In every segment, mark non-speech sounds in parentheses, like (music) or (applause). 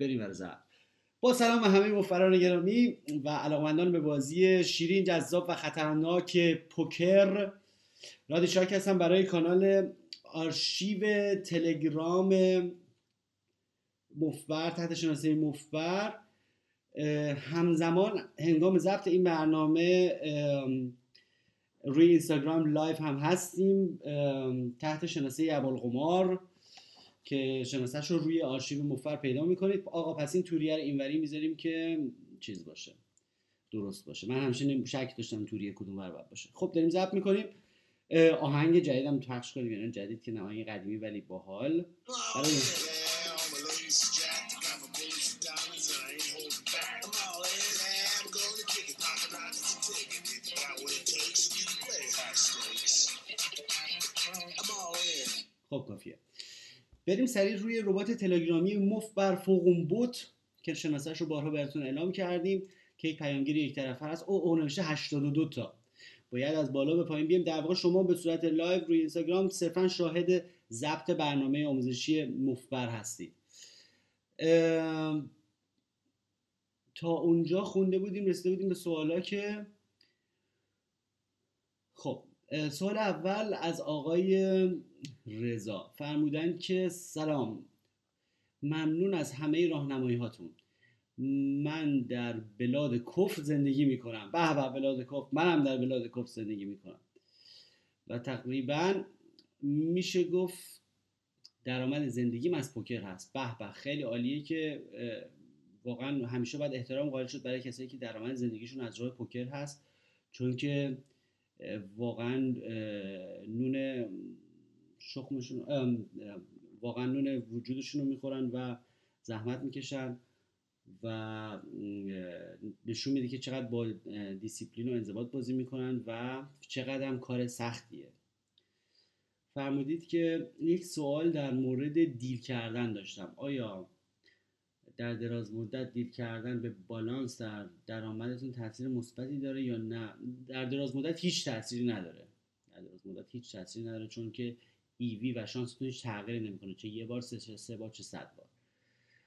بریم برای با سلام به همه مفبران گرامی و علاقمندان به بازی شیرین جذاب و خطرناک پوکر. رادی شاک هستم برای کانال آرشیو تلگرام مفبر تحت شناسه مفبر. همزمان هنگام ضبط این برنامه روی اینستاگرام live هم هستیم تحت شناسه ابوالقمار. که شناسش رو روی آرشیو مفر پیدا می‌کنید. آقا پس این توریه رو اینوری می‌ذاریم که چیز باشه درست باشه. من همیشه شک داشتم توریه کدوم ور باشه. خب داریم ضبط می‌کنیم. آهنگ جدیدم پخش کنیم. یعنی جدید که نه قدیمی ولی باحال. برای خب کافیه. بریم سریع روی ربات تلگرامی مف بر فوقون بوت که شناسش رو بارها براتون اعلام کردیم که یک پیامگیر یک طرفه هست. او او نوشته 82 تا. باید از بالا به پایین بیم در واقع شما به صورت live روی اینستاگرام صرفا شاهد ضبط برنامه آموزشی مفبر هستید. تا اونجا خونده بودیم رسیده بودیم به سوالا که خب سوال اول از آقای رضا. فرمودن که سلام ممنون از همه راهنمایی هاتون. من در بلاد کفر زندگی می‌کنم. به به بلاد کفر. منم در بلاد کفر زندگی می‌کنم. و تقریبا میشه گفت درآمد زندگیم از پوکر هست. به به خیلی عالیه که واقعا همیشه باید احترام قائل شد برای کسایی که درآمد زندگیشون از راه پوکر هست. چون که واقعا نون شخمشون واقعا نون وجودشون رو می‌خورن و زحمت می‌کشن و نشون میده که چقدر با دیسیپلین و انضباط بازی می‌کنن و چقدر هم کار سختیه. فرمودید که یک سوال در مورد deal کردن داشتم. آیا در دراز مدت deal کردن به بالانس در درآمدتون تاثیر مثبتی داره یا نه؟ در دراز مدت هیچ تاثیری نداره. در دراز مدت هیچ تاثیری نداره چون که ایوی و شانستون هیچ تغییری نمی‌کنه. چه یه بار سه چه سه بار چه صد بار.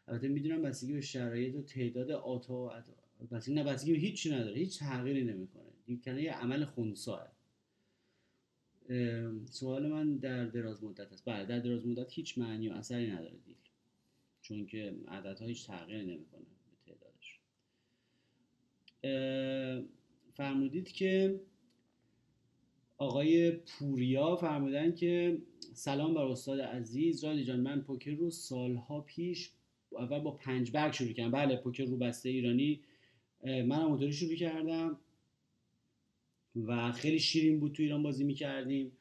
البته می‌دونم بستگی به شرایط و تعداد آتا بستگی نه بستگی به هیچی نداره. هیچ تغییری نمی‌کنه. دیل کردن یه عمل خونساه سوال من در دراز مدت است. بله در دراز مدت هیچ معنی و اثری نداره دیل چون که عددها هیچ تغییر نمی‌کنه به تعدادش. فرمودید که آقای پوریا فرمودن که سلام بر استاد عزیز رادی جان من پوکر رو سالها پیش اول با پنج برگ شروع کردم. بله پوکر رو بسته ایرانی. من هم شروع کردم و خیلی شیرین بود تو ایران بازی می‌کردیم.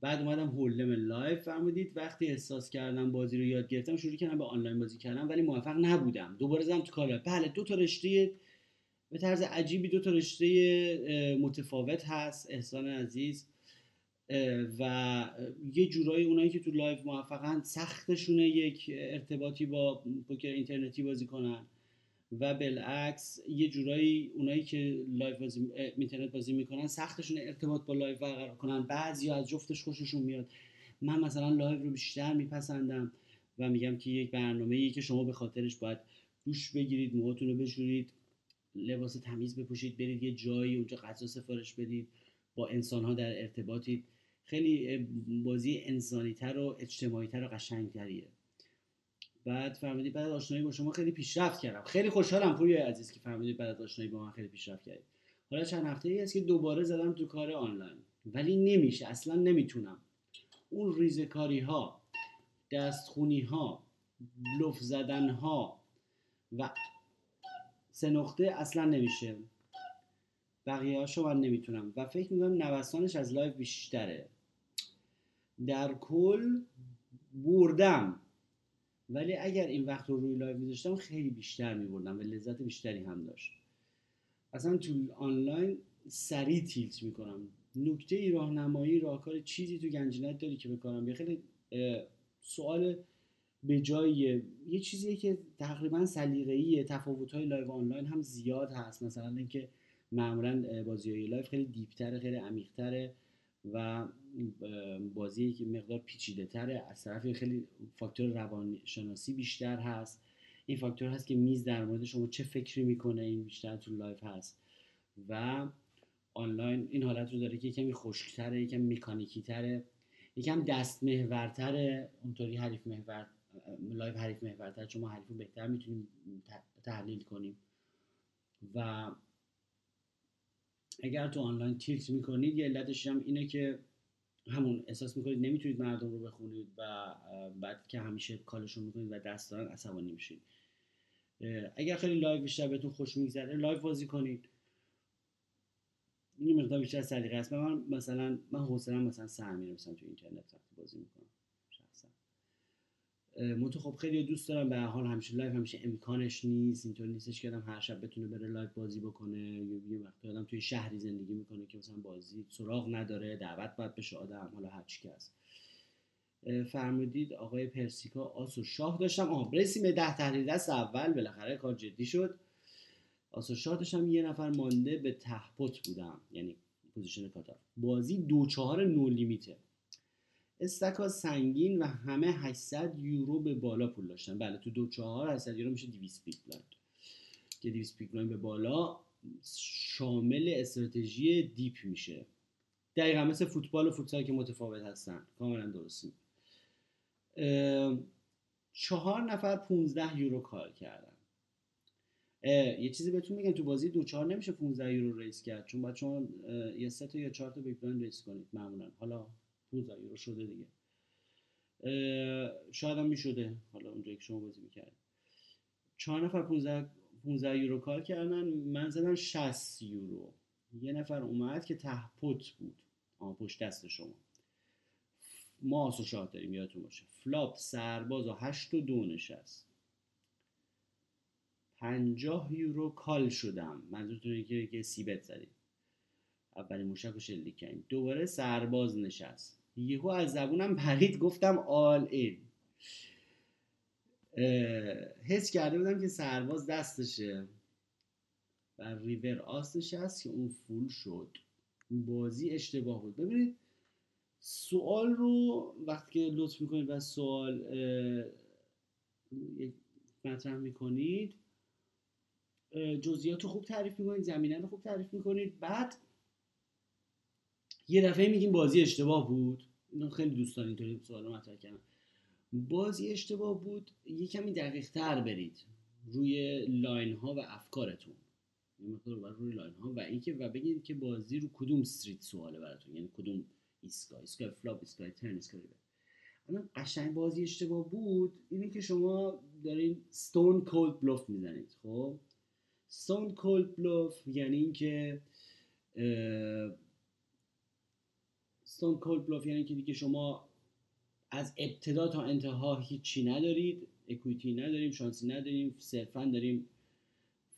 بعد اومدم hold'em live فرمودید. وقتی احساس کردم بازی رو یاد گرفتم شروع کردم به آنلاین بازی کردم ولی موفق نبودم. دوباره زدم تو کار بله دو تا رشته به طرز عجیبی دو تا رشته متفاوت هست. احسان عزیز و یه جورایی اونایی که تو live موفقن سختشونه یک ارتباطی با پوکر اینترنتی بازی کنن. و بالعکس یه جورایی اونایی که live بازی اینترنت بازی می‌کنن سختشون ارتباط با live برقرار کنن. بعضی از جفتش خوششون میاد. من مثلا live رو بیشتر میپسندم و میگم که یک برنامه که شما به خاطرش باید دوش بگیرید موهاتون رو بشورید لباس تمیز بپوشید برید یه جایی اونجا غذا سفارش بدید با انسان ها در ارتباطید. خیلی بازی انسانی تر و اجتماعی تر و قشنگتریه. بعد فهمیدید بعد آشنایی با شما خیلی پیشرفت کردم. خیلی خوشحالم پوری عزیز که فهمیدید بعد آشنایی با من خیلی پیشرفت کردید حالا چند هفته ای است که دوباره زدم تو کار آنلاین. ولی نمیشه اصلا نمی‌تونم. اون ریزکاری ها دستخونی ها بلوف زدن ها و سه نقطه اصلا نمیشه. بقیه هاشو من نمی‌تونم. و فکر می‌کنم نوسانش از live بیشتره. در کل بردم. ولی اگر این وقت رو روی live میذاشتم خیلی بیشتر میبردم و لذت بیشتری هم داشت. اصلا تو آنلاین سریع tilt می‌کنم. نکته ای راهنمایی راهکار چیزی تو گنجینت داری که بکنم یه خیلی سوال به جای یه چیزیه که تقریبا سلیقه‌ایه. تفاوت‌های live آنلاین هم زیاد هست. مثلا اینکه معمولا بازی های live خیلی deep تره خیلی عمیقتره و بازی که مقدار پیچیده تره. از طرف خیلی فاکتور روانشناسی بیشتر هست. این فاکتور هست که میز در مورد شما چه فکری می‌کنه این بیشتر تو live هست. و آنلاین این حالت رو داره که کمی خشکتره یکم مکانیکی تره یکم دست محورتره اونطوری حریف محور live حریف محورتر چون ما حریف رو بهتر می‌تونیم تحلیل کنیم. و اگر تو آنلاین tilt می‌کنید یه علتش هم اینه که همون احساس می‌کنید نمی‌تونید مردم رو بخونید و بعد که همیشه call شون می‌کنید و دست دارن عصبانی میشید. اگر خیلی live بیشتر بهتون خوش میگذره live بازی کنید. این مقدار بیشتر سلیقه است. من مثلا من حوصله‌ام مثلا سر مثلا تو اینترنت وقتی بازی می‌کنم. تو خب خیلی دوست دارم به حال همیشه live همیشه امکانش نیست اینطور نیستش که هر شب بتونه بره live بازی بکنه. یه وقتی آدم توی شهری زندگی می‌کنه که مثلا بازی سراغ نداره دعوت باید بشه آدم حالا هر چی هست. فرمودید آقای پرسیکا آس و شاه داشتم. آه برسیم به ده تحلیل دست اول. بالاخره کار جدی شد. آس و شاه داشتم یه نفر مانده به ته pot بودم یعنی position cutoff. بازی دو چهار no limit ه. stack ا سنگین و همه 800 یورو به بالا پول داشتن. بله تو دو چهار 800 یورو میشه 200 big blind که 200 big blind به بالا شامل استراتژی deep میشه. دقیقا مثل فوتبال و فوتسال که متفاوت هستن. کاملا درستی چهار نفر 15 یورو call کردن. یه چیزی بهتون میگم تو بازی دو چهار نمیشه 15 یورو raise کرد. چون باید شما یه سه تا یا چهار تا big raise کنید. معمولا. حالا 15 یورو شده دیگه. شاید هم می‌شده. حالا اونجایی که شما بازی می‌کرد چهار نفر 15 15 یورو call کردن. من زدم 60 یورو. یه نفر اومد که ته pot بود. آن پشت دست شما. ما آس و شاه داریم یادتون باشه. flop سرباز و هشت و دو نشست. پنجاه یورو call شدم. منظورتون که که c-bet زدید اولین موشک رو شلیک کردیم. دوباره سرباز نشست. یهو از زبونم پرید گفتم all in. حس کرده بودم که سرباز دستشه. و ریور آس نشست که اون full شد. بازی اشتباه بود. ببینید سوال رو وقتی که لطف می‌کنید و سوال مطرح می‌کنید جزئیات رو خوب تعریف می‌کنید زمینه رو خوب تعریف می‌کنید. بعد یه دفعه میگیم بازی اشتباه بود. اینو خیلی دوستان اینطوری سوال مطرح کردم. بازی اشتباه بود. یه کمی دقیق تر برید روی لاین ها و افکارتون. مقدار روی line ها و اینکه و بگید که بازی رو کدوم street سواله براتون. یعنی کدوم ایستگاه. ایستگاه flop ایستگاه turn ایستگاه الان قشنگ بازی اشتباه بود. اینه که شما دارین stone cold bluff می‌زنید. خب؟ stone cold bluff یعنی اینکه stone cold bluff یعنی که دیگه شما از ابتدا تا انتها هیچی ندارید equity نداریم شانسی نداریم صرفا داریم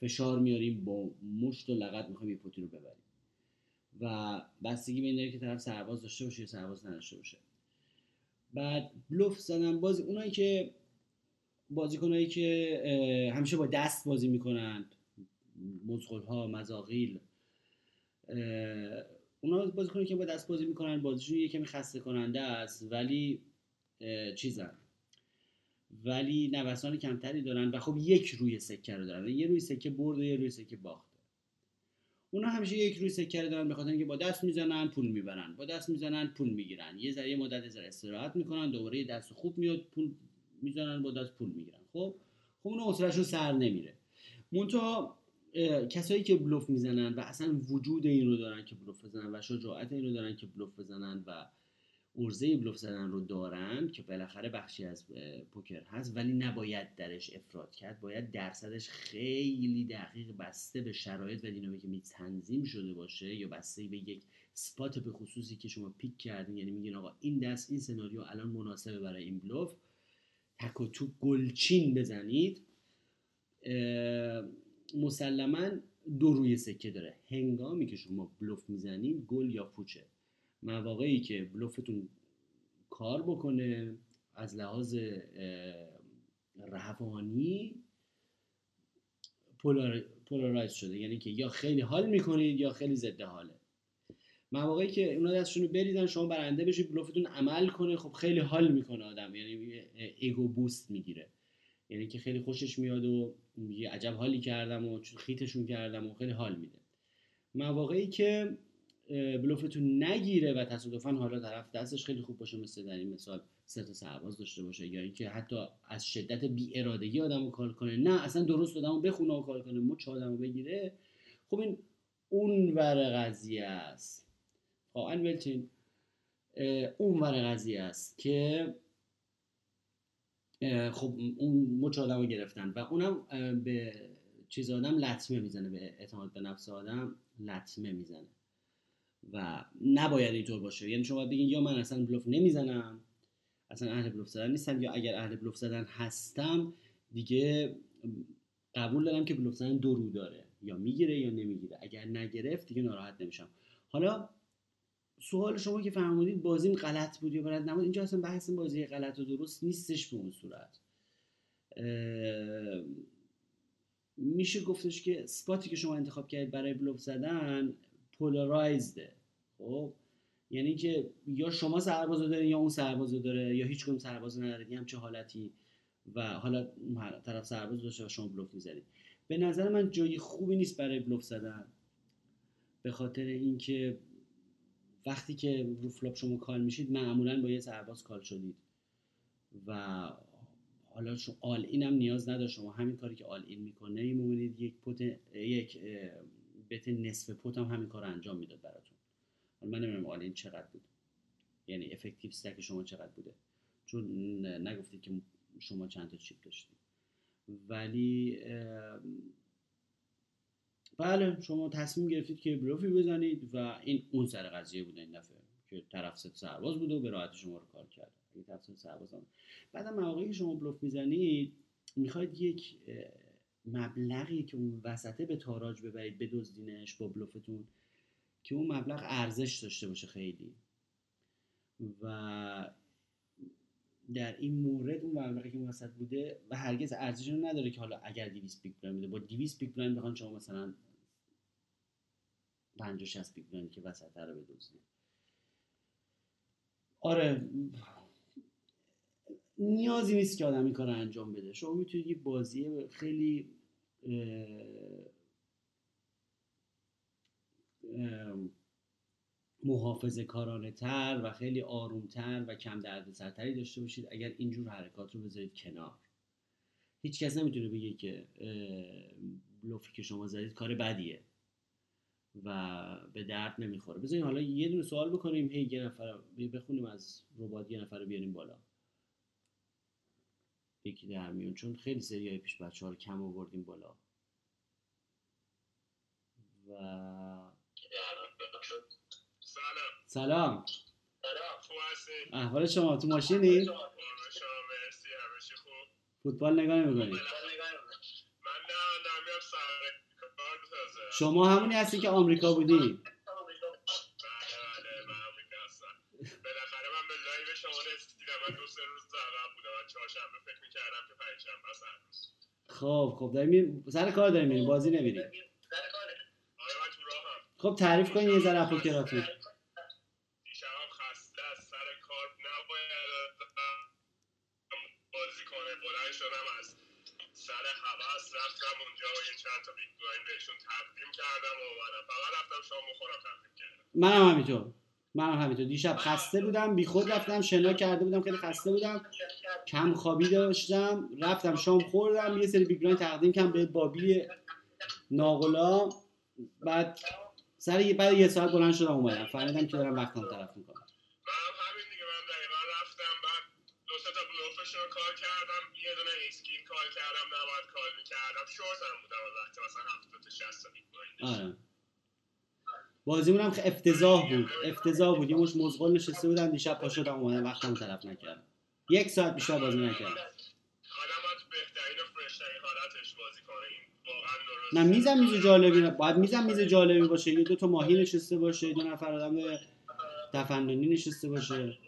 فشار میاریم با مشت و لغت می‌خوایم یه پوتی رو ببریم. و بستگی به این داره که طرف سرباز داشته باشه یا سرباز نداشته باشه. بعد بلوف زدن بازی اونایی که بازیکنایی که همیشه با دست بازی می‌کنند مزغل ها مزاقیل اونا بازیکنایی که با دست بازی می‌کنن بازیشون یه کمی خسته کننده است ولی چیزن. ولی نوسان کمتری دارن و خب یک روی سکه رو دارن. یه روی سکه برده یه روی سکه باخته. اونا همیشه یک روی سکه دارن به خاطر اینکه با دست می‌زنن پول می‌برن. با دست می‌زنن پول می‌گیرن. یه ذره مدت ذره استراحت می‌کنن دوباره دست خوب میاد پول می‌زنن با دست پول می‌گیرن. خب؟ خب اون سر نمیره. منتها کسایی که بلوف می‌زنن و اصلا وجود این رو دارن که بلوف بزنن و شجاعت این رو دارن که بلوف بزنن و ارزه بلوف زدن رو دارن که بالاخره بخشی از پوکر هست ولی نباید درش افراد کرد. باید درصدش خیلی دقیق بسته به شرایط و دینامیک تنظیم شده باشه یا بسته به یک سپات به خصوصی که شما پیک کردین. یعنی میگین آقا این دست این سناریو الان مناسبه برای این بلوف. تک و تو گلچین بزنید. مسلما دو روی سکه داره. هنگامی که شما بلوف می‌زنید گل یا پوچه. مواقعی که بلوفتون کار بکنه از لحاظ روانی پولارایز شده. یعنی که یا خیلی حال می‌کنید یا خیلی ضد حاله. مواقعی که اونا دستشون رو بریدن شما برنده بشید بلوفتون عمل کنه. خب خیلی حال می‌کنه آدم. یعنی ایگو بوست می‌گیره. یعنی که خیلی خوشش میاد و میگه عجب حالی کردم و خیتشون کردم و خیلی حال میده. مواقعی که بلوفتون نگیره و تصادفا حالا طرف دستش خیلی خوب باشه مثل در این مثال سه سرباز داشته باشه یا اینکه حتی از شدت بی ارادگی آدم رو کار کنه. نه اصلا درست آدم رو بخونه و کار کنه مچ آدم رو بگیره. خب این اون ور قضیه است. خواهن خب، اون ور قضیه است که خب اون مچ آدم رو گرفتن و اونم به چیز آدم لطمه می‌زنه به اعتماد به نفس آدم لطمه می‌زنه و نباید اینطور باشه. یعنی شما بگین یا من اصلا بلوف نمی‌زنم اصلا اهل بلوف زدن نیستم یا اگر اهل بلوف زدن هستم دیگه قبول دارم که بلوف زدن دو رو داره. یا می‌گیره یا نمی‌گیره. اگر نگرفت دیگه ناراحت نمیشم. حالا سوال شما که فرمودید بازیم غلط بود یا بلد نبود اینجا اصلا بحث بازی غلط و درست نیستش به اون صورت. میشه گفتش که spot ی که شما انتخاب کردید برای بلوف زدن polarized ه خب؟ یعنی که یا شما سربازو دارین یا اون سربازو داره یا هیچ کدوم سربازو نداره هم چه حالتی و حالا طرف سرباز داشته و شما بلوف می‌زنید. به نظر من جایی خوبی نیست برای بلوف زدن به خاطر اینکه وقتی که رو flop شما call میشید معمولا با یه سرباز call شدید. و حالا شما آل این هم نیاز نداره. شما همین کاری که آل این می‌کنه می‌بینید یک پوت یک بت نصف پوت هم همین کار انجام می‌داد براتون. حالا من نمی‌دونم آل این چقدر بود. یعنی افکتیو استک شما چقدر بوده. چون نگفتید که شما چند تا چیپ داشتید. ولی بله شما تصمیم گرفتید که بلوفی بزنید و این اون سر قضیه بوده این دفعه که طرف ست سرباز بوده و به راحتی شما رو call کرد. اگه طرف ست سرباز هم. بعد مواقعی که شما بلوف می‌زنید می‌خواید یک مبلغی که اون وسطه به تاراج ببرید بدزدینش با بلوفتون که اون مبلغ ارزش داشته باشه خیلی. و در این مورد اون مبلغی که وسط بوده و هرگز ارزش رو نداره که حالا اگر 200 big بوده. با 200 big blind بخوان شما مثلا 50 60 big blind که وسط رو بدزدید آره نیازی نیست که آدم این کار انجام بده. شما می‌تونید یه بازی خیلی محافظه کارانه تر و خیلی آرومتر و کم درد سرتری داشته باشید اگر اینجور حرکات رو بذارید کنار. هیچ کس نمی‌تونه بگه که بلوفی که شما زدید کار بدیه. و به درد نمی‌خوره. بذارین حالا یه دونه سوال بکنیم. هی یه نفر بخونیم از ربات یه نفر رو بیاریم بالا. یکی در میون. چون خیلی سری های پیش بچه ها رو کم آوردیم بالا. و سلام. سلام. احوال شما تو ماشینی؟ فوتبال نگاه نمی‌کنی؟ شما همونی هستی که آمریکا بودی؟ بله بله من آمریکا هستم بالاخره من به لایو شما رسیدم من دو سه روز عقب بودم من چهارشنبه فکر می‌کردم که پنجشنبه است هنوز خب خب داریم سر کار داریم میریم بازی نمیریم آره من تو راهم خب تعریف کنید یه ذره اپوکراتون منم همینطور منم همینطور دیشب خسته بودم بی خود رفتم شنا کرده بودم خیلی خسته بودم. کم خوابی داشتم رفتم شام خوردم یه سری بیگران تقدیم کردم به بابی ناغلا بعد سر یه بعد یه ساعت بلند شدم اومدم. فهمیدم که دارم وقتم طرف می‌کنم. کار کردم یه دونه اسکین کار کردم نباید کار می‌کردم. شورت هم بودم وقتی مثلا 70 تا 60 تا آره. بازیمون هم افتضاح بود. افتضاح بود. یه مش مزغل نشسته بودم دیشب پا شدم اومدم وقتم طرف نکردم. یک ساعت بیشتر بازی نکردم. نه میزم میز جالبی باید میزم میز جالبی باشه. یه دو تا ماهی نشسته باشه دو نفر آدم تفننی نشسته باشه.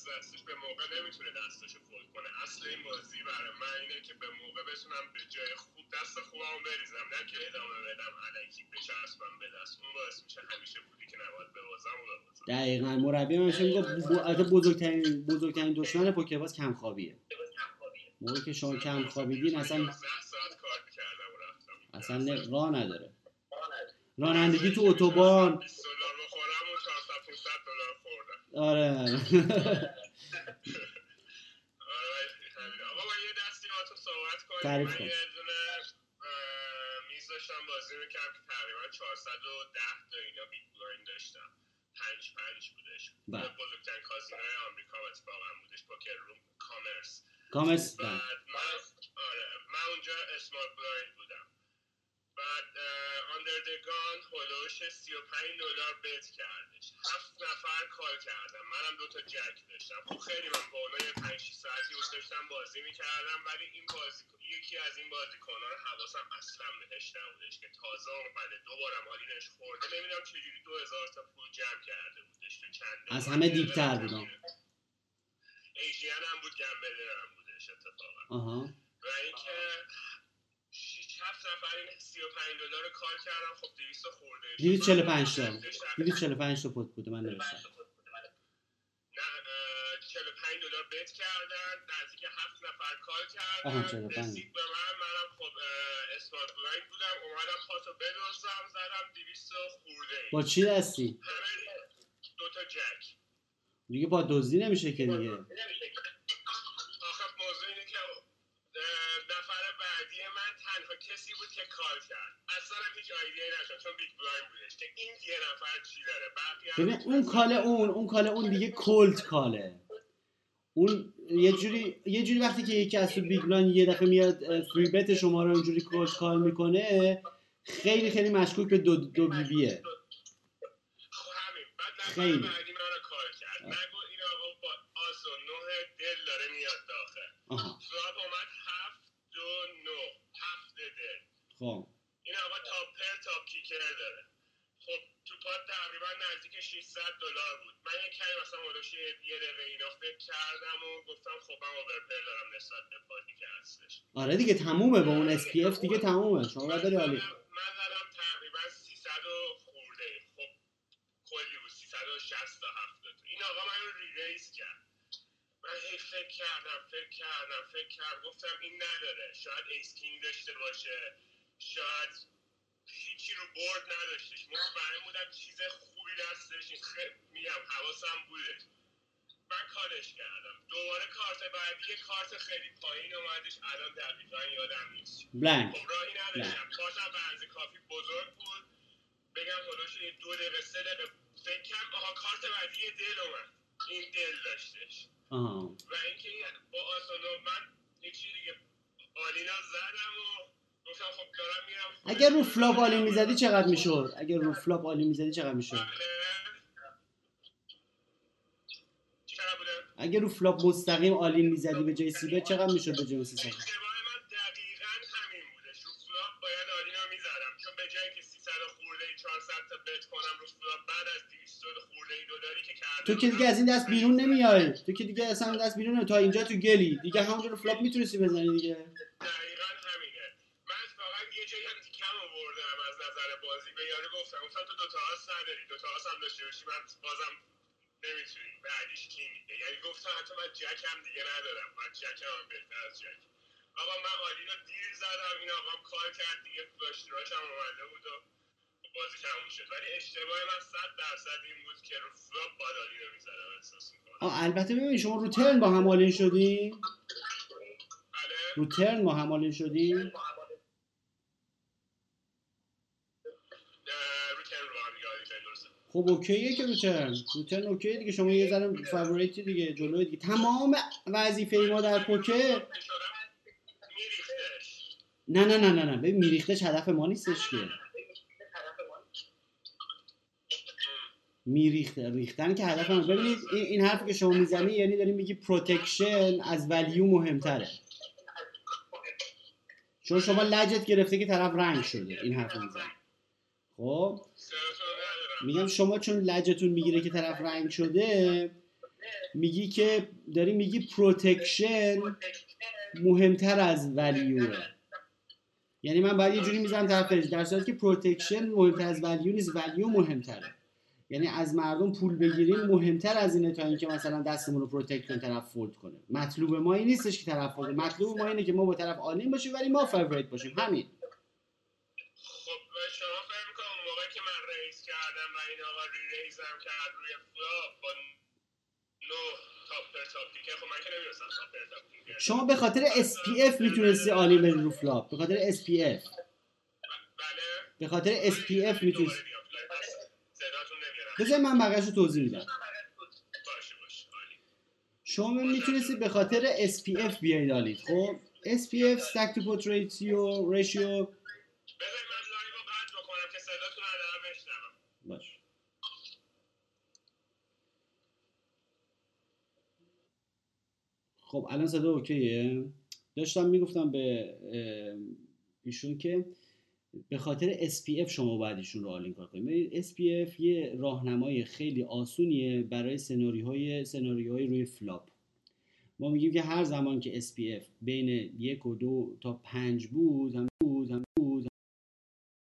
خسته دستش به موقع نمی‌تونه دستش فول کنه. اصل این بازی برای من اینه که به موقع بتونم به جای خوب دست خوبم بریزم. نه که ادامه بدم علکی بچسبم به دست. اون باعث میشه همیشه پولی که نباید ببازم و ببازم. دقیقا. مربی من البته بزرگترین بزرگترین دشمن پوکرباز کمخوابیه. موقعی که شما کم خوابیدین اصلا 11 ساعت کار می‌کردم و رفتم. اصلا راه نداره. رانندگی تو اتوبان. دلار خوردم آره. آره آقا یه دستی تو صحبت کنیم. من. یه دونه میز داشتم بازی می‌کردم که تقریبا 410 تا اینا big blind داشتم. پنج پنج بودش. بله. بزرگترین کازینوی آمریکا اتفاقا بودش poker room Commerce. Commerce بله. بعد من آره من اونجا small blind بودم. بعد under the gun هلوش 35 دلار bet کردش. هفت نفر call کردم. منم دو تا jack داشتم. خب خیلی من با اونا یه 5 6 ساعتی بود داشتم بازی می‌کردم ولی این بازی یکی از این بازیکن‌ها رو حواسم اصلا بهش نبودش که تازه اومده. دوبارم all-in ش خورده. نمی‌دونم چجوری 2000 تا پول جمع کرده بودش تو چند از. همه deep تر بودم. Asian هم بود gambler هم بودش اتفاقا. و اینکه 6 7 نفر این 35 دلار call کردم. خب 200 خورده. شد. 245 تا. من 245 تا pot بوده من نوشتم. نه اه، 45 دلار bet کردن. نزدیک 7 نفر آها، کردن 45. رسید به من. منم خب small blind بودم. اومدم pot و بدزدم زدم 200 خورده. با چی دستی دو تا jack. دیگه با دزدی نمیشه که دیگه. آخه موضوع اینه که نفر بعدی من تنها کسی بود که call کرد. اصلا هیچ idea یی نشد چون big blind بودش که این یه نفر چی داره؟ ببین اون call اون اون call اون دیگه (laughs) cold call ه. اون یه جوری یه جوری وقتی که یکی از تو big blind یه دفعه میاد three bet شما رو اونجوری cold call می‌کنه خیلی خیلی مشکوک به دو, دو بی بیه خب خیلی. خب. این آقا تاپ پر تاپ کیکر داره. خب تو پاد تقریبا نزدیک 600 دلار بود. من یه کمی مثلا مدوش یه دقیقه اینا فکر کردم و گفتم خب من اوورپر دارم نسبت به پادی که هستش. آره دیگه تمومه با اون SPF دیگه تمومه. شما باید بری عالی. من زدم تقریبا 300 و خورده. خب کلی بود. 360 تا 70 تا این آقا من رو re-raise کرد. من هی فکر کردم فکر کردم فکر کردم. گفتم این نداره. شاید ace king داشته باشه. شاید هیچی رو board نداشتش. مطمئن بودم چیز خوبی دستش نیست. خیلی میگم حواسم بودش من call ش کردم. دوباره کارت بعدی یه کارت خیلی پایین اومدش. الان دقیقا یادم نیست. blank خب راهی نداشتم. کارتم به کافی بزرگ بود. بگم یه دو دقیقه سه دقیقه. فکر کردم آها کارت بعدی یه دل اومد. این دل داشتش. آها. و اینکه با آسانو من یه چی دیگه all-in و زدم و اگر رو flop all-in می‌زدی چقدر می‌شد؟ اگر رو flop all-in می‌زدی چقدر می‌شد؟ اگه رو flop مستقیم all-in می‌زدی به جای three bet چقدر می‌شد به جای سی اشتباه من دقیقا همین بودش رو flop باید all-in و می‌زدم چون به جایی که 300 خورده ای 400 تا بت کنم رو فلاپ بعد از 200 خورده ای دلاری که کردم تو که دیگه از این دست بیرون نمیای. تو که دیگه اصلا دست بیرون. تا اینجا تو گلی. دیگه همونجا رو فلاپ می‌تونستی بزنی دیگه. نظر بازی به یارو گفتم گفتم تو دوتا هاست نداری دوتا هاست هم داشته باشی من بازم نمی‌تونی. بعدیش کینگه یعنی گفتم حتی من جک هم دیگه ندارم. من جک هم, هم بهتر از جک. آقا من all-in رو دیر زدم. این آقا call کرد دیگه. flush draw ش هم اومده بود و بازی تموم شد. ولی اشتباه من صد درصد این بود که رو flop باید all-in رو می‌زدم احساس می‌کنم. البته ببین شما رو turn با هم all-in شدی؟ بله. رو turn با هم all-in شدی؟ خب OK ه که رو turn رو turn OK ه دیگه. شما یه ذره favorite ی دیگه جلوی دیگه. تمام وظیفه ما در میریختش نه نه نه نه نه. ببین میریختش هدف ما نیستش که. میریخت ریختن که هدف ما. ببینید این, حرفی که شما می‌زنی یعنی داری میگی پروتکشن از ولیو مهمتره. چون شما لجت گرفته که طرف رنگ شده. این حرف می‌زنی. خب؟ میگم شما چون لجتون می‌گیره که طرف رنگ شده میگی که داری میگی protection مهمتر از value ه یعنی من باید یه جوری می‌زنم طرفش در صورتی که protection مهمتر از value نیست value مهمتره. یعنی از مردم پول بگیریم مهمتر از اینه تا اینکه مثلا دستمون رو protect کنه طرف fold کنه. مطلوب ما این نیستش که طرف fold مطلوب ما اینه که ما با طرف all-in باشیم ولی ما favorite باشیم. همین. کردم و این آقا ری ریزم کرد روی فلاپ با نو تاپ پر تاپ پیکر خب من که نمی‌رسم تاپ پر تاپ پیکر شما به خاطر SPF می‌تونستی آلین بری رو فلاپ به خاطر SPF بله. به خاطر SPF می‌تونستی. فلای. پس صداتون نمیارم بذار من بقیه‌شو رو توضیح میدم. عالی. شما می‌تونستی به خاطر SPF بیاید آلید خب SPF stack to pot ratio ratio بذارید من live رو قطع بکنم که صداتون رو دارم بشنوم باش خب الان صدا okay ه؟ داشتم می‌گفتم به ایشون که به خاطر SPR شما باید ایشون رو all-in call کنید SPR یه راهنمای خیلی آسونیه برای سناریوهای سناریوهای روی flop. ما میگیم که هر زمان که SPF بین یک و دو تا پنج بود هم بود هم